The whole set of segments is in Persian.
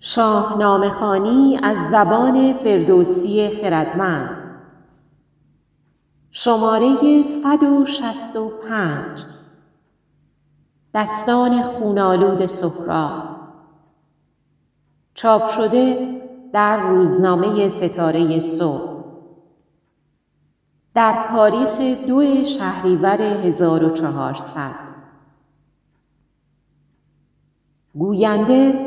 شاهنامه خوانی از زبان فردوسی خردمند. شماره صد و شصت و پنج. دستان خون آلود سهراب. چاپ شده در روزنامه ستاره صبح. در تاریخ دو شهریور هزار و چهارصد. گوینده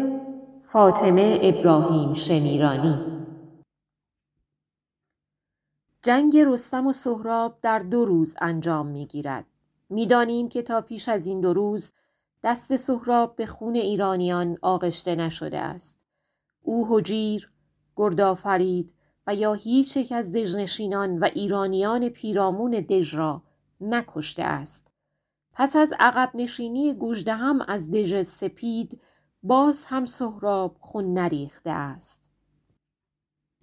فاطمه ابراهیم شمیرانی جنگ رستم و سهراب در دو روز انجام می گیرد. می دانیم که تا پیش از این دو روز دست سهراب به خون ایرانیان آغشته نشده است. او هجیر، گردآفرید و یا هیچ یک از دژنشینان و ایرانیان پیرامون دژ را نکشته است. پس از عقب نشینی گوژدهم از دژ سپید باز هم سهراب خون نریخته است.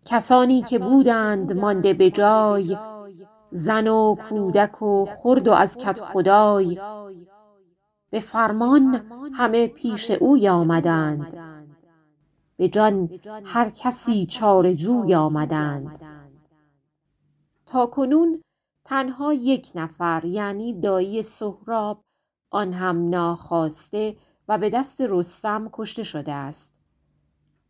کسانی که بودند مانده به جای زن و کودک و خرد و از کت خدای. به فرمان همه پیش اوی آمدند. به جان هر کسی چاره جوی آمدند. تا کنون تنها یک نفر یعنی دایی سهراب آن هم ناخواسته و به دست رستم کشته شده است.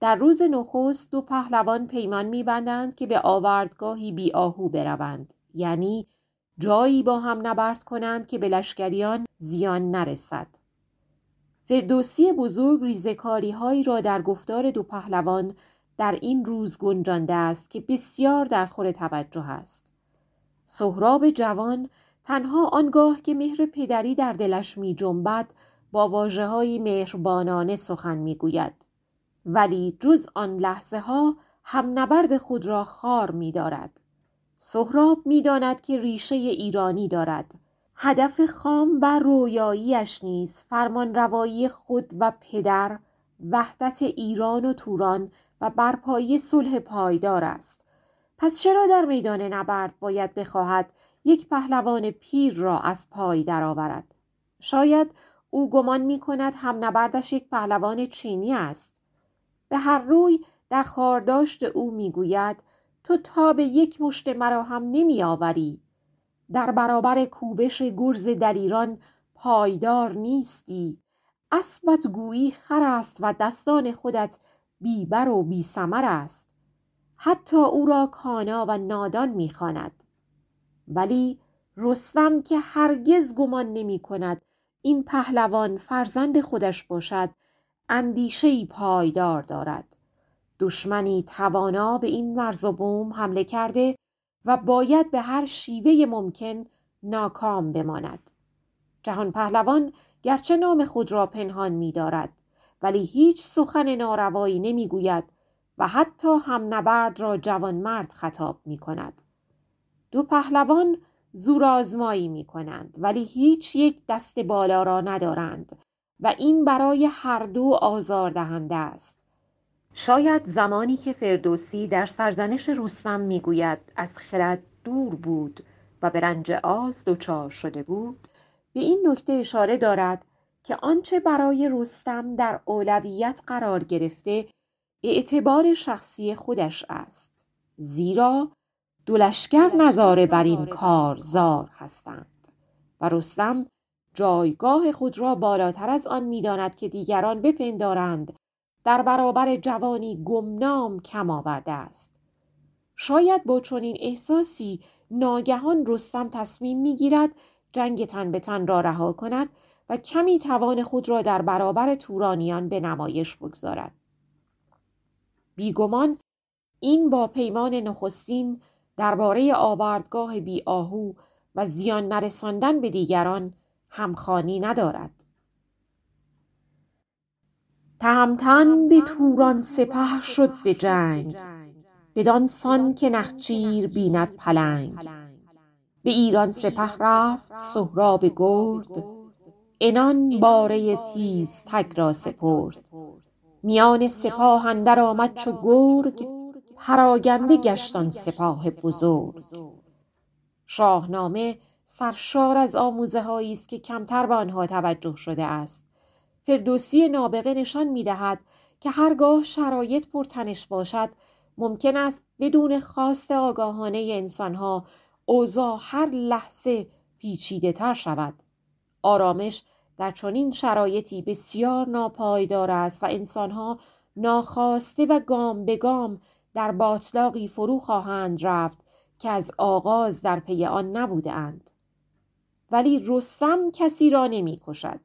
در روز نخست دو پهلوان پیمان میبندند که به آوردگاهی بی آهو بروند. یعنی جایی با هم نبرد کنند که به لشکریان زیان نرسد. فردوسی بزرگ ریزکاری هایی را در گفتار دو پهلوان در این روز گنجانده است که بسیار در خور توجه است. سهراب جوان تنها آنگاه که مهر پدری در دلش می جنبد با واجه های مهربانانه سخن می‌گوید ولی جز آن لحظه ها هم نبرد خود را خار می دارد. سهراب می داند که ریشه ایرانی دارد. هدف خام و رویاییش نیز فرمان روایی خود و پدر وحدت ایران و توران و برپایی صلح پایدار است. پس چرا در میدان نبرد باید بخواهد یک پهلوان پیر را از پای درآورد؟ شاید او گمان می کند هم نبردش یک پهلوان چینی است. به هر روی در خارداشت او می گوید تو تا به یک مشت مرا هم نمی آوری. در برابر کوبش گرز دلیران پایدار نیستی. اسبت گویی خر است و دستان خودت بیبر و بی سمر است. حتی او را کانا و نادان می‌خواند. ولی رستم که هرگز گمان نمی کند این پهلوان فرزند خودش باشد اندیشه پایدار دارد دشمنی توانا به این مرز و بوم حمله کرده و باید به هر شیوه ممکن ناکام بماند جهان پهلوان گرچه نام خود را پنهان می دارد ولی هیچ سخن ناروایی نمی گوید و حتی هم نبرد را جوانمرد خطاب می کند. دو پهلوان زورآزمایی می کنند ولی هیچ یک دست بالا را ندارند و این برای هر دو آزاردهنده است. شاید زمانی که فردوسی در سرزنش رستم می‌گوید از خرد دور بود و به رنج آز دچار شده بود به این نکته اشاره دارد که آنچه برای رستم در اولویت قرار گرفته اعتبار شخصی خودش است زیرا دولشگر نظاره بر این کار زار هستند. و رستم جایگاه خود را بالاتر از آن می‌داند که دیگران بپندارند. در برابر جوانی گمنام کم آورده است. شاید با چنین احساسی ناگهان رستم تصمیم می‌گیرد جنگ تن به تن را رها کند و کمی توان خود را در برابر تورانیان به نمایش بگذارد. بیگمان این با پیمان نخستین درباره آوردگاه بی آهو و زیان نرساندن به دیگران همخانی ندارد. تهمتن به توران سپه شد به جنگ بدان سان که نخچیر بیند پلنگ. به ایران سپه رفت سهراب گرد انان باره تیز تگ را سپرد. میان سپاه اندر آمد چو گرگ پراگنده گشت آن سپاه بزرگ. شاهنامه سرشار از آموزه است که کمتر به آنها توجه شده است. فردوسی نابغه نشان می دهد که هرگاه شرایط پرتنش باشد ممکن است بدون خواست آگاهانه انسانها اوضاع هر لحظه پیچیده تر شود. آرامش در چنین شرایطی بسیار ناپایدار است و انسانها ناخواسته و گام به گام در باطلاقی فرو خواهند رفت که از آغاز در پی آن نبوده اند. ولی رستم کسی را نمی کشد.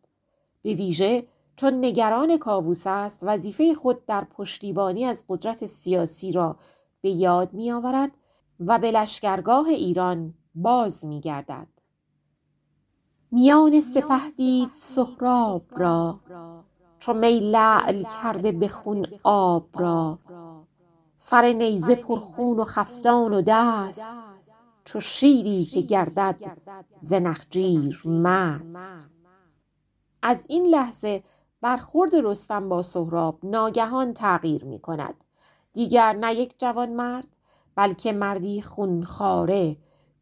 به ویژه چون نگران کاووس است وظیفه خود در پشتیبانی از قدرت سیاسی را به یاد می آورد و به لشکرگاه ایران باز می گردد. میان سپه دید سهراب را چو می لعل کرده به خون آب را سر نیزه پر خون و خفتان و دست چو شیری که گردد ز نخجیر مست. از این لحظه برخورد رستم با سهراب ناگهان تغییر می کند. دیگر نه یک جوان مرد بلکه مردی خونخواره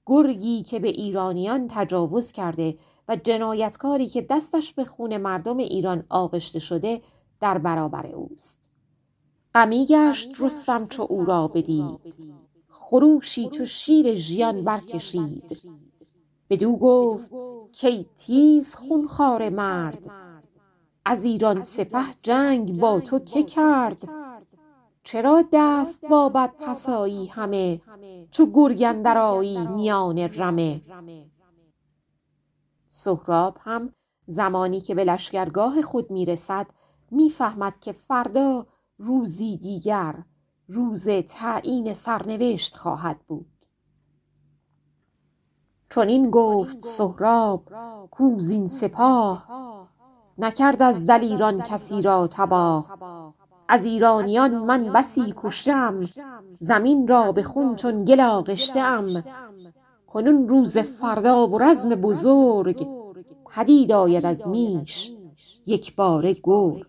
گرگی که به ایرانیان تجاوز کرده و جنایتکاری که دستش به خون مردم ایران آغشته شده در برابر اوست. غمی گشت رستم چو او را بدید. خروشی چو شیر ژیان برکشید. بدو گفت کی تیز خونخواره مرد. از ایران سپه جنگ با تو که کرد؟ چرا دست با بد پسایی همه؟ چو گرگ اندر آیی میان رمه. سهراب هم زمانی که به لشکرگاه خود می‌رسد می‌فهمد که فردا روزی دیگر روز تعیین سرنوشت خواهد بود. چنین گفت سهراب کو زین سپاه. نکرد از دلیران کسی را تباه. از ایرانیان من بسی کشته زمین را به خون چون گل آغشته ام. کنون روز فردا و رزم بزرگ. پدید آید از میش. یکباره گرگ.